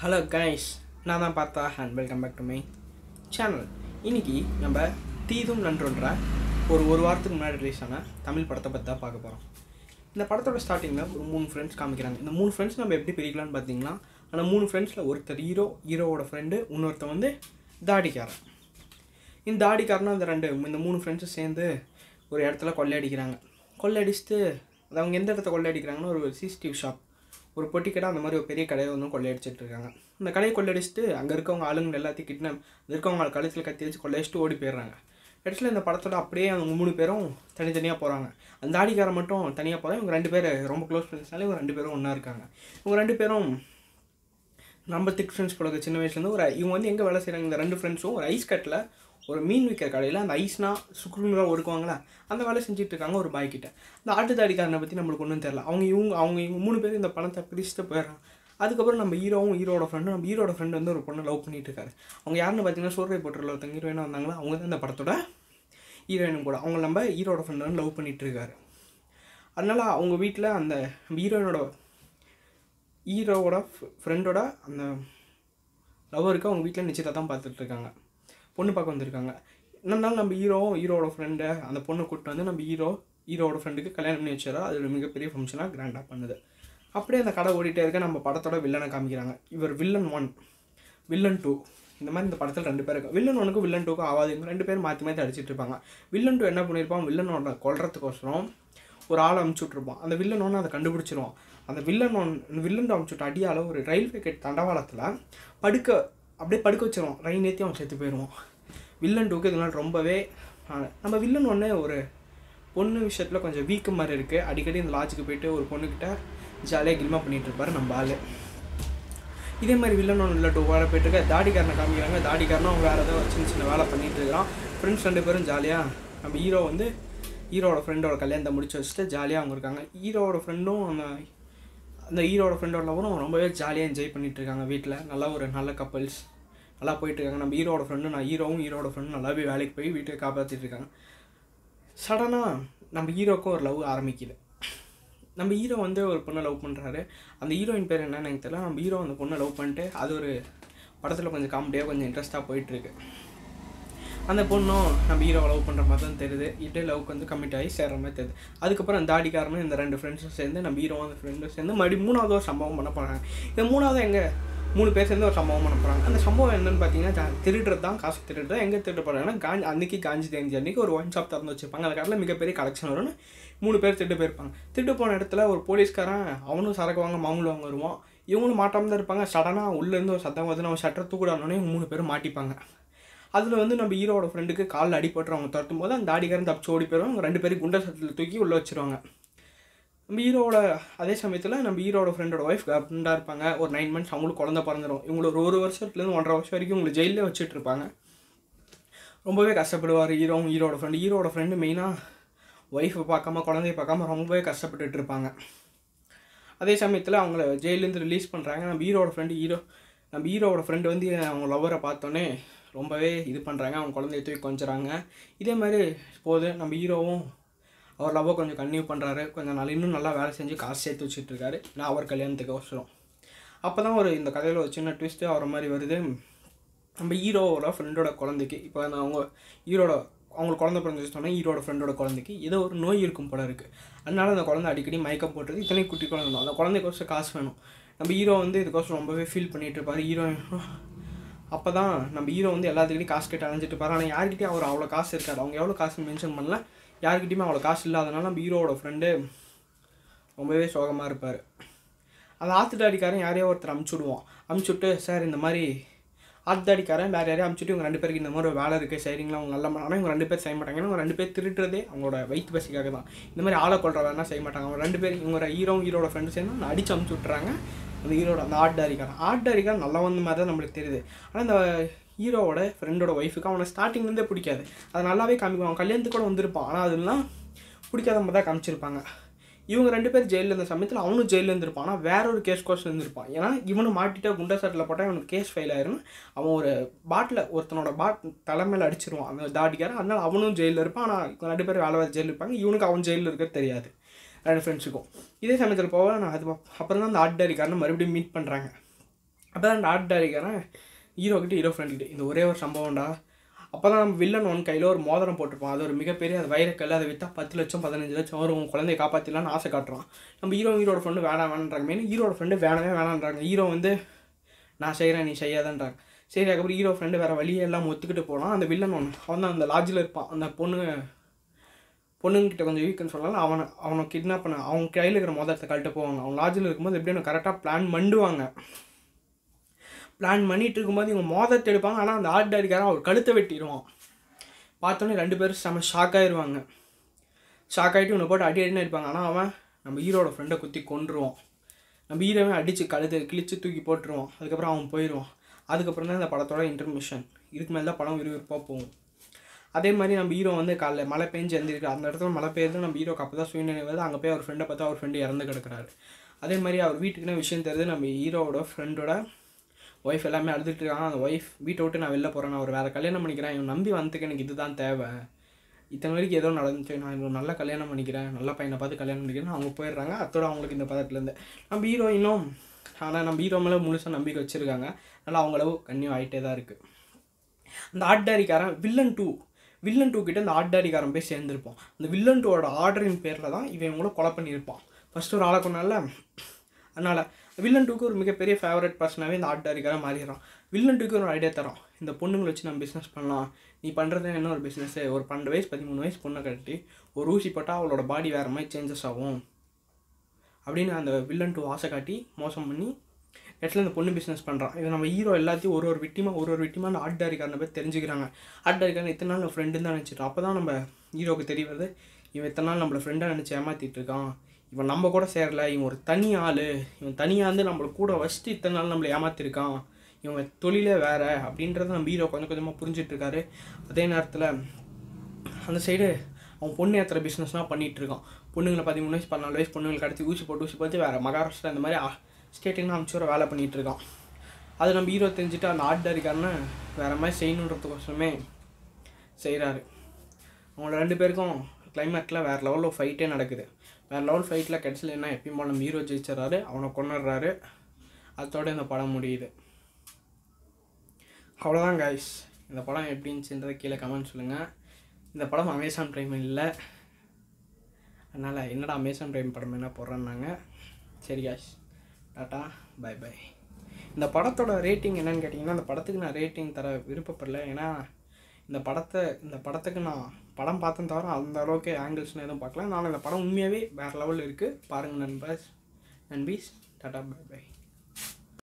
Hello guys நான் தான் Partha and welcome back to my channel இன்னைக்கு நம்ம தீதும் நன்றொன்ற ஒரு ஒரு வாரத்துக்கு முன்னாடி ரிலீஸ் ஆன தமிழ் படத்தை பற்றி தான் பார்க்க போகிறோம் இந்த படத்தோட ஸ்டார்டிங்கில் ஒரு மூணு ஃப்ரெண்ட்ஸ் காமிக்கிறாங்க. இந்த மூணு ஃப்ரெண்ட்ஸ் நம்ம எப்படி பிரிக்கலாம்னு பார்த்தீங்கன்னா ஆனால் மூணு ஃப்ரெண்ட்ஸில் ஒருத்தர் ஹீரோ ஹீரோவோட ஃப்ரெண்டு இன்னொருத்தர் வந்து தாடிக்காரன். இந்த தாடிக்காரனும் அந்த ரெண்டு இந்த மூணு ஃப்ரெண்ட்ஸும் சேர்ந்து ஒரு இடத்துல கொள்ளையடிக்கிறாங்க. கொள்ளையடிச்சுட்டு அது அவங்க எந்த இடத்த கொள்ளையடிக்கிறாங்கன்னா ஒரு சிசிடிவி ஷாப் ஒரு பொட்டி கடை அந்த மாதிரி ஒரு பெரிய கடையை வந்து கொள்ளையடிச்சிட்டு இருக்காங்க அந்த கடையை கொள்ளையடிச்சிட்டு அங்கே இருக்கவங்க ஆளுங்க எல்லாத்தையும் கிட்னாப் இருக்கவங்க கழுத்தில் கத்தி வச்சு கொள்ளையடிச்சிட்டு ஓடி போயிடுறாங்க. கடைசியில் இந்த படத்தோட அப்படியே அவங்க மூணு பேரும் தனித்தனியாக போகிறாங்க அந்த ஆடிக்காரன் மட்டும் தனியாக போகிறாங்க இவங்க ரெண்டு பேர் ரொம்ப க்ளோஸ் ஃப்ரெண்ட்ஸ்னால இவங்க ரெண்டு பேரும் ஒன்றா இருக்காங்க. இவங்க ரெண்டு பேரும் நம்ம திக் ஃப்ரெண்ட்ஸ் போல சின்ன வயசுலேருந்து ஒரு இவங்க வந்து எங்கே வேலை செய்கிறாங்க இந்த ரெண்டு ஃப்ரெண்ட்ஸும் ஒரு ஐஸ் கட்டில் ஒரு மீன் விற்கிற கடையில் அந்த ஐஸ்னா சுக்குனுலாம் ஒடுக்குவாங்களா அந்த வேலை செஞ்சுட்டு இருக்காங்க ஒரு பாய் கிட்ட. அந்த ஆட்டுத்தாடிக்காரனை பற்றி நம்மளுக்கு ஒன்றும் தெரில அவங்க இவங்க அவங்க இவங்க மூணு பேர் இந்த பணத்தை பிரிச்சுட்டு போயிடுறாங்க. அதுக்கப்புறம் நம்ம ஹீரோவும் ஹீரோட ஃப்ரெண்டும் நம்ம ஹீரோட ஃப்ரெண்டு வந்து ஒரு பொண்ணை லவ் பண்ணிட்டு இருக்காரு. அவங்க யாருன்னு பார்த்தீங்கன்னா சோர்வை போட்டில் ஒருத்தங்க ஹீரோயினாக வந்தாங்களா? அவங்க தான் இந்த படத்தோட ஹீரோயினும் கூட. அவங்க நம்ம ஹீரோட ஃப்ரெண்டு வந்து லவ் பண்ணிட்டு இருக்காரு. அதனால் அவங்க வீட்டில் அந்த ஹீரோயினோட ஹீரோவோட ஃப்ரெண்டோட அந்த லவருக்கு அவங்க வீட்டில் நிச்சயத்தை தான் பார்த்துட்ருக்காங்க பொண்ணு பார்க்க வந்திருக்காங்க. என்னன்னாலும் நம்ம ஹீரோ ஹீரோட ஃப்ரெண்டை அந்த பொண்ணை கூப்பிட்டு வந்து நம்ம ஹீரோ ஹீரோட ஃப்ரெண்டுக்கு கல்யாணம் பண்ணி வச்சாரோ அது ஒரு மிகப்பெரிய ஃபங்க்ஷனாக கிராண்டாக பண்ணுது. அப்படியே அந்த கடை ஓடிட்டே இருக்க நம்ம படத்தோட வில்லனை காமிக்கிறாங்க. இவர் வில்லன் ஒன் வில்லன் டூ இந்த மாதிரி இந்த படத்தில் ரெண்டு பேர் இருக்கும் வில்லன் ஒனுக்கும் வில்லன் டூக்கும் ஆகாது இவங்க ரெண்டு பேரும் மாற்றி மாற்றி அடிச்சிட்டு இருப்பாங்க. வில்லன் டூ என்ன பண்ணியிருப்பான் வில்லனோட கொல்றதுக்கோசரம் ஒரு ஆளை அமுச்சு விட்ருப்பான் அந்த வில்லன் ஒன்று அதை கண்டுபிடிச்சிருவான். அந்த வில்லன் ஒன் வில்லன் அமுச்சு விட்ட அடியால் ஒரு ரயில்வே கேட் தண்டவாளத்தில் படுக்க அப்படியே படுக்க வச்சிருவோம். ரயில் நேற்றி அவன் செத்து போயிடுவோம் வில்லன் டூக்கு இதனால் ரொம்பவே நம்ம வில்லன் ஒன்று ஒரு பொண்ணு விஷயத்தில் கொஞ்சம் வீக்கு மாதிரி இருக்குது அடிக்கடி இந்த லாட்ஜுக்கு போயிட்டு ஒரு பொண்ணுக்கிட்ட ஜாலியாக கில்மா பண்ணிகிட்டு இருப்பார் நம்ம ஆள். இதே மாதிரி வில்லன் ஒன்று இல்லை டூ வேலை போயிட்டு தாடிக்காரனை காமிக்கிறாங்க. தாடிக்காரனும் அவங்க வேறு ஏதோ சின்ன சின்ன வேலை பண்ணிகிட்டு இருக்கிறான். ஃப்ரெண்ட்ஸ் ரெண்டு பேரும் ஜாலியாக நம்ம ஹீரோ வந்து ஹீரோட ஃப்ரெண்டோட கல்யாணத்தை முடிச்சு வச்சுட்டு ஜாலியாக அவங்க இருக்காங்க. ஹீரோட ஃப்ரெண்டும் அந்த அந்த ஹீரோட ஃப்ரெண்டோட லவரும் ரொம்பவே ஜாலியாக என்ஜாய் பண்ணிகிட்டு இருக்காங்க வீட்டில் நல்லா ஒரு நல்ல கப்பல்ஸ் நல்லா போயிட்டுருக்காங்க. நம்ம ஹீரோட ஃப்ரெண்டு நான் ஹீரோவும் ஹீரோட ஃப்ரெண்டும் நல்லாவே வேலைக்கு போய் வீட்டை காப்பாற்றிட்டு இருக்காங்க. சடனாக நம்ம ஹீரோக்கும் ஒரு லவ் ஆரம்பிக்குது. நம்ம ஹீரோ வந்து ஒரு பொண்ணை லவ் பண்ணுறாரு அந்த ஹீரோயின் பேர் என்னன்னு எனக்கு தெரியல. நம்ம ஹீரோ அந்த பொண்ணை லவ் பண்ணிட்டு அது ஒரு படத்தில் கொஞ்சம் காமெடியாக கொஞ்சம் இன்ட்ரெஸ்ட்டாக போயிட்டுருக்கு. அந்த பொண்ணும் நம்ம ஹீரோ லவ் பண்ணுற மாதிரி தான் தெரியுது. இதே லவ்க்கு வந்து கமிட் ஆகி சேர்ற மாதிரி தெரியுது. அதுக்கப்புறம் அந்த தாடிக்காரனும் இந்த ரெண்டு ஃப்ரெண்ட்ஸும் சேர்ந்து நம்ம ஹீரோ அந்த ஃப்ரெண்டும் சேர்ந்து மறுபடியும் மூணாவது ஒரு சம்பவம் பண்ண போகிறாங்க இந்த மூணாவது எங்கே? மூணு பேர் சேர்ந்து ஒரு சம்பவம் பண்ண போகிறாங்க அந்த சம்பவம் என்னென்னு பார்த்தீங்கன்னா திருடுறது தான் காசு திருடுறது எங்கே திருட போகிறாங்கன்னா காஞ்சி அன்றைக்கி காஞ்சி தேஞ்சி அன்றைக்கி ஒரு ஒன் ஷாப் திறந்து வச்சுருப்பாங்க. அந்த கடையில் மிகப்பெரிய கலெக்ஷன் வரும்னு மூணு பேர் திருட்டு போயிருப்பாங்க. திருட்டு போன இடத்துல ஒரு போலீஸ்காரன் அவனும் சரக்கு வாங்க மாமூல் வாங்க வருவான். இவங்களும் மாட்டாமல் தான் இருப்பாங்க. சடனாக உள்ளேருந்து ஒரு சத்தம் வந்து நம்ம ஷட்டர் தூக்கிடானோடனே மூணு பேரும் மாட்டிப்பாங்க. அதில் வந்து நம்ம ஹீரோட ஃப்ரெண்டுக்கு காலில் அடிபட்டு அவங்க துரத்தும் போது அந்த தாடிக்காரன் தப்பிச்சு ஓடி போயிடுவாங்க அவங்க ரெண்டு பேரும் குண்டர் சட்டத்தில் தூக்கி உள்ளே வச்சிருவாங்க. நம்ம ஹீரோவோட அதே சமயத்தில் நம்ம ஹீரோட ஃப்ரெண்டோட ஒய்ஃப் கப்டாக இருப்பாங்க. ஒரு நைன் மந்த்ஸ் அவங்களுக்கு குழந்தை பிறந்துடும் இவங்களுக்கு ஒரு வருஷத்துலேருந்து ஒன்றரை வருஷம் வரைக்கும் உங்களை ஜெயிலே வச்சுட்டு இருப்பாங்க. ரொம்பவே கஷ்டப்படுவார் ஹீரோ ஹீரோட ஃப்ரெண்டு ஹீரோட ஃப்ரெண்டு மெயினாக ஒய்ஃபை பார்க்காம குழந்தைய பார்க்காம ரொம்பவே கஷ்டப்பட்டுட்டு இருப்பாங்க. அதே சமயத்தில் அவங்கள ஜெயிலேருந்து ரிலீஸ் பண்ணுறாங்க நம்ம ஹீரோட ஃப்ரெண்டு ஹீரோ நம்ம ஹீரோவோட ஃப்ரெண்டு வந்து அவங்க லவ்வரை பார்த்தோன்னே ரொம்பவே இது பண்ணுறாங்க அவங்க குழந்தைய தூக்கி கொஞ்சுறாங்க. இதே மாதிரி போது நம்ம ஹீரோவும் அவர் லவ்வை கொஞ்சம் கன்டினியூ பண்ணுறாரு கொஞ்சம் நாள் இன்னும் நல்லா வேலை செஞ்சு காசு சேர்த்து வச்சுட்டு இருக்காரு. நான் அவர் கல்யாணத்துக்கு அவசரம் அப்போ தான் ஒரு இந்த கதையில் ஒரு சின்ன ட்விஸ்ட்டு ஆகிற மாதிரி வருது. நம்ம ஹீரோவோட ஃப்ரெண்டோட குழந்தைக்கு இப்போ அந்த அவங்க ஹீரோட அவங்களுக்கு குழந்தை பிறந்து சொன்னால் ஹீரோட ஃப்ரெண்டோட குழந்தைக்கு ஏதோ ஒரு நோய் இருக்கும் போல இருக்குது அதனால அந்த குழந்தை அடிக்கடி மயக்கம் போட்டுறது இத்தனை குட்டி குழந்தை அந்த குழந்தைக்கோசம் காசு வேணும். நம்ம ஹீரோ வந்து இதுக்கோசரம் ரொம்பவே ஃபீல் பண்ணிகிட்டு இருப்பார். ஹீரோ அப்போ தான் நம்ம ஹீரோ வந்து எல்லாத்துக்கிட்டையும் காசு கேட்டு அலைஞ்சிட்டு இருப்பாரு. ஆனால் யார்கிட்டையும் அவர் அவ்வளோ காசு இருக்காது. அவங்க எவ்வளோ காசு மென்ஷன் பண்ணல. யார்கிட்டையுமே அவ்வளோ காசு இல்லாதனால நம்ம ஹீரோவோட ஃப்ரெண்டு ரொம்பவே சோகமாக இருப்பார். அந்த ஆத்துட்டாடிக்காரன் யாரையோ ஒருத்தர் அமுச்சு விடுவான். அமுச்சு விட்டு சார் இந்த மாதிரி ஆத்துடாடிக்காரன் வேறு யாரையும் அமுச்சுட்டு இவங்க ரெண்டு பேருக்கு இந்த மாதிரி ஒரு வேலை இருக்குது சரிங்களா அவங்க நல்ல ஆனால் இவங்க ரெண்டு பேர் செய்ய மாட்டாங்க. ஏன்னா இவங்க ரெண்டு பேர் திருட்டுறதே அவங்களோட வயிற்று பசிக்காக தான் இந்த மாதிரி ஆளை கொள்கிற வேலைனா செய்ய மாட்டாங்க? அவங்க ரெண்டு பேர் இவங்க ஹீரோ ஹீரோட ஃப்ரெண்டு சேர்ந்து அடிச்சு அமுச்சு விட்றாங்க அந்த ஹீரோட அந்த ஆட்டாரிக்காரன் ஆட்டாரிக்காரன் நல்லா வந்த மாதிரி தான் நம்மளுக்கு தெரியுது. ஆனால் இந்த ஹீரோவோட ஃப்ரெண்டோட ஒய்ஃபுக்கு அவனை ஸ்டார்டிங்லேருந்தே பிடிக்காது. அது நல்லாவே காமிக்குவான் அவன் கல்யாணத்துக்கு கூட வந்திருப்பான். ஆனால் அதெல்லாம் பிடிக்காத மாதிரி தான் காமிச்சிருப்பாங்க. இவங்க ரெண்டு பேர் ஜெயிலில் இருந்த சமயத்தில் அவனும் ஜெயிலில் இருந்திருப்பான். ஆனால் வேற ஒரு கேஸ் கோர்ஸ் இருந்திருப்பான். ஏன்னா இவனு மாட்டிட்டா குண்டா சட்டில் போட்டால் இவனுக்கு கேஸ் ஃபைல் ஆயிரும். அவன் ஒரு பாட்டில் ஒருத்தனோட பாட் தலைமையில் அடிச்சிருவான். அந்த தாடிக்காரன். அதனால் அவனும் ஜெயிலில் இருப்பான். ஆனால் ரெண்டு பேர் வேலை வேறு ஜெயிலில் இருப்பாங்க. இவனுக்கு அவன் ஜெயிலில் இருக்கிறது தெரியாது. ரெண்டு ஃப்ரெண்ட்ஸுக்கும் இதே சமயத்தில் போக நான் அது அப்புறம் தான் அந்த ஆட்டாரிக்காரனை மறுபடியும் மீட் பண்ணுறாங்க அப்போ தான் அந்த ஆர்ட் டைரிக்காரன் ஹீரோ கிட்ட ஹீரோ ஃப்ரெண்ட் கிட்ட இந்த ஒரே ஒரு சம்பவம்டா. அப்போ தான் நம்ம வில்லன் ஒன் கையில் ஒரு மோதிரம் போட்டிருப்போம் அது ஒரு மிகப்பெரிய அது வைரக்கல் அதை விற்றா பத்து லட்சம் பதினஞ்சு லட்சம் வரும். உன் குழந்தைய காப்பாற்றிடலாம்னு ஆசை காட்டுறான். நம்ம ஹீரோ ஹீரோட ஃப்ரெண்டு வேணாம் வேணான்றாங்க மெயின் ஹீரோட ஃப்ரெண்டு வேணவே வேணான்றாங்க. ஹீரோ வந்து நான் செய்கிறேன் நீ செய்யாதன்றாங்க. சரி அதுக்கப்புறம் ஹீரோ ஃப்ரெண்டு வேறு வழியே எல்லாம் ஒத்துக்கிட்டு போனால் அந்த வில்லன் ஒன்று அவன் தான் அந்த லாட்ஜில் இருப்பான். அந்த பொண்ணு பொண்ணுங்கிட்ட கொஞ்சம் வீக்குன்னு சொல்லலாம். அவனை அவனை கிட்னாப் பண்ண அவங்க கையில் இருக்கிற மோதிரத்தை கழட்ட போவாங்க. அவன் லாட்ஜில் இருக்கும்போது எப்படியும் கரெக்டாக பிளான் பண்ணுவாங்க பிளான் பண்ணிட்டு இருக்கும்போது இவங்க மோதிரத்தை எடுப்பாங்க. ஆனால் அந்த ஆர்ட் டைரிக்காரன் அவர் கழுத்தை வெட்டிடுவான். பார்த்தோன்னே ரெண்டு பேரும் செம்ம ஷாக் ஆயிடுவாங்க ஷாக் ஆகிட்டு இவனை போட்டு அடி அடின்னு அடிப்பாங்க. ஆனால் அவன் நம்ம ஹீரோட ஃப்ரெண்டை குத்தி கொண்டுருவான் நம்ம ஹீரோவை அடித்து கழுத்தை கிழிச்சு தூக்கி போட்டுருவான். அதுக்கப்புறம் அவன் போயிடுவான். அதுக்கப்புறம் தான் இந்த படத்தோட இன்டர்மிஷன் இதுக்கு மேலே தான் படம் விறுவிறுப்பாக போகும். அதே மாதிரி நம்ம ஹீரோ வந்து காலைல மழை பெஞ்சு எழுந்திருக்கு அந்த இடத்துல மழை பெய்யுது நம்ம ஹீரோக்கு அப்போ தான் சுயநிலை வருது அங்கே போய் அவர் ஃப்ரெண்டை பார்த்தா அவர் ஃப்ரெண்டு இறந்து கிடக்குறாரு. அதே மாதிரி அவர் வீட்டுக்குன்னு விஷயம் தெரியுது நம்ம ஹீரோவோட ஃப்ரெண்டோட ஒய்ஃப் எல்லாமே அழுதுட்டு இருக்காங்க. அந்த ஒய்ஃப் வீட்டை விட்டு நான் வெளில போகிறேன் நான் ஒரு வேறு கல்யாணம் பண்ணிக்கிறேன். இவன் நம்பி வந்ததுக்கு எனக்கு இதுதான் தேவை. இத்தனை வரைக்கும் ஏதோ நடந்துச்சு. நான் இவன் நல்லா கல்யாணம் பண்ணிக்கிறேன் நல்ல பையனை பார்த்து கல்யாணம் பண்ணிக்கிறேன் அவங்க போயிடுறாங்க. அத்தோட அவங்களுக்கு இந்த பதட்டிலேருந்து நம்ம ஹீரோ இன்னும் ஆனால் நம்ம ஹீரோ மேலே முழுசாக நம்பிக்கை வச்சுருக்காங்க. அதனால் அவங்களவு கன்னியூ ஆகிட்டே தான் இருக்குது அந்த ஆட்டாரிக்காரன் வில்லன் டூ வில்லன் டூ கிட்ட இந்த ஆட்டாரிக்காரன் போய் சேர்ந்துருப்பான். அந்த வில்லன் டூவோட ஆர்டரின் பேரில் தான் இவன் இவங்கள கொலை பண்ணியிருப்பான். ஃபஸ்ட்டு ஒரு ஆளை கொண்டால அதனால் வில்லன் டூக்கு ஒரு மிகப்பெரிய ஃபேவரட் பர்சனாகவே இந்த ஆட்டாரிக்காரன் மாறிடுறான். வில்லன் டூக்கு ஒரு ஐடியா தரோம் இந்த பொண்ணுங்களை வச்சு நம்ம பிஸ்னஸ் பண்ணலாம். நீ பண்ணுறது என்ன ஒரு பிஸ்னஸ்ஸு ஒரு பன்னெண்டு வயசு பதிமூணு வயசு பொண்ணை கட்டி ஒரு ஊசி போட்டால் அவளோட பாடி வேறு மாதிரி சேஞ்சஸ் ஆகும். அப்படின்னு அந்த வில்லன் டூ ஆசை காட்டி மோசம் பண்ணி இடத்துல இந்த பொண்ணு பிஸ்னஸ் பண்ணுறான் இதை நம்ம ஹீரோ எல்லாத்தையும் ஒரு ஒரு விட்டிமா ஒரு ஒரு விட்டிமா அந்த ஆட்டாரிக்காரனை போய் தெரிஞ்சுக்கிறாங்க. ஆட்டாரிக்காரன் இத்தனை நாள் ஃப்ரெண்டுன்னு தான் நினச்சிட்டோம் அப்போ தான் நம்ம ஹீரோவுக்கு தெரிய வருது இவன் இத்தனை நாள் நம்மளை ஃப்ரெண்டாக நினச்சி ஏமாற்றிட்டு இருக்கான். இவன் நம்ம கூட சேரல இவன் ஒரு தனி ஆள். இவன் தனியாக வந்து நம்மளை கூட வச்சுட்டு இத்தனை நாள் நம்மளை ஏமாற்றிருக்கான் இவன் தொழிலே வேறு அப்படின்றத நம்ம ஹீரோ கொஞ்சம் கொஞ்சமாக புரிஞ்சிட்ருக்காரு அதே நேரத்தில் அந்த சைடு அவன் பொண்ணு ஏற்றுற பிஸ்னஸ்லாம் பண்ணிகிட்டு இருக்கான். பொண்ணுங்களை பதிமூணு வயசு பதினாலு வயசு பொண்ணுங்களுக்கு அடுத்து ஊசி போட்டு ஊசி போட்டு வேறு மகாராஷ்டிரா இந்த மாதிரி ஸ்டேட்டுக்கு அனுப்பிச்சு வேலை பண்ணிகிட்டு இருக்கான் அது நம்ம ஹீரோ தெரிஞ்சுட்டு அந்த ஆர்ட் இருக்காருன்னு வேறு மாதிரி செய்யணுன்றதுக்கோசமே செய்கிறாரு அவங்கள ரெண்டு பேருக்கும் கிளைமேட்டில் வேறு லெவலில் ஃபைட்டே நடக்குது. வேறு லெவல் ஃபைட்டில் கடைசியில் என்ன எப்பயும் போல நம்ம ஹீரோ ஜெயிச்சிடறாரு அவனை கொண்டுடுறாரு அதோட இந்த படம் முடியுது. அவ்வளோதான் கைஸ் இந்த படம் எப்படி கீழே கமெண்ட் சொல்லுங்கள் இந்த படம் அமேசான் ப்ரைம் இல்லை. அதனால் என்னடா அமேசான் ப்ரைம் படம் என்ன போடுறேன்னாங்க. சரி காய்ஸ் டாட்டா பை பை இந்த படத்தோட ரேட்டிங் என்னன்னு கேட்டிங்கன்னா இந்த படத்துக்கு நான் ரேட்டிங் தர விருப்பப்படல. ஏன்னா இந்த படத்தை இந்த படத்துக்கு நான் படம் பார்த்தேன் தவிர அந்த அளவுக்கு ஆங்கிள்ஸ்னு எதுவும் பார்க்கல. நான் இந்த படம் உண்மையாகவே வேறு லெவலில் இருக்குது பாருங்கள் நண்பர்ஸ் நண்பீஸ். Tata bye bye